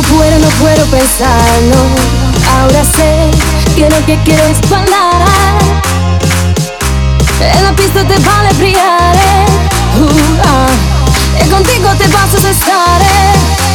No puedo, no puedo pensarlo. Ahora sé que lo que quiero es bailar. En la pista te vale brillar. Uh, ah. Y contigo te vas a cesar. Eh.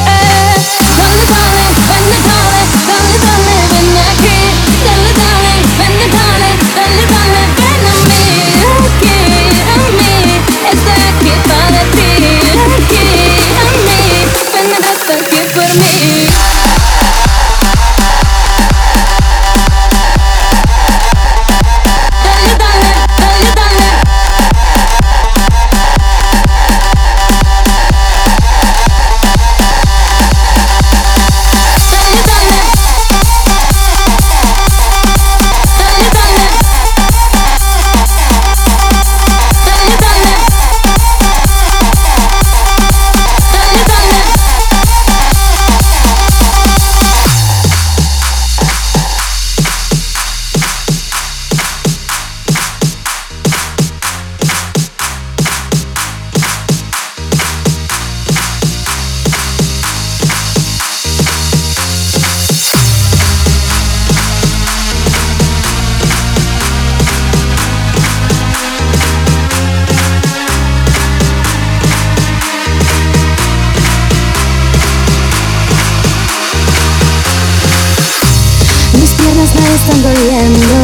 tango riendo.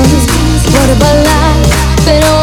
What about? Pero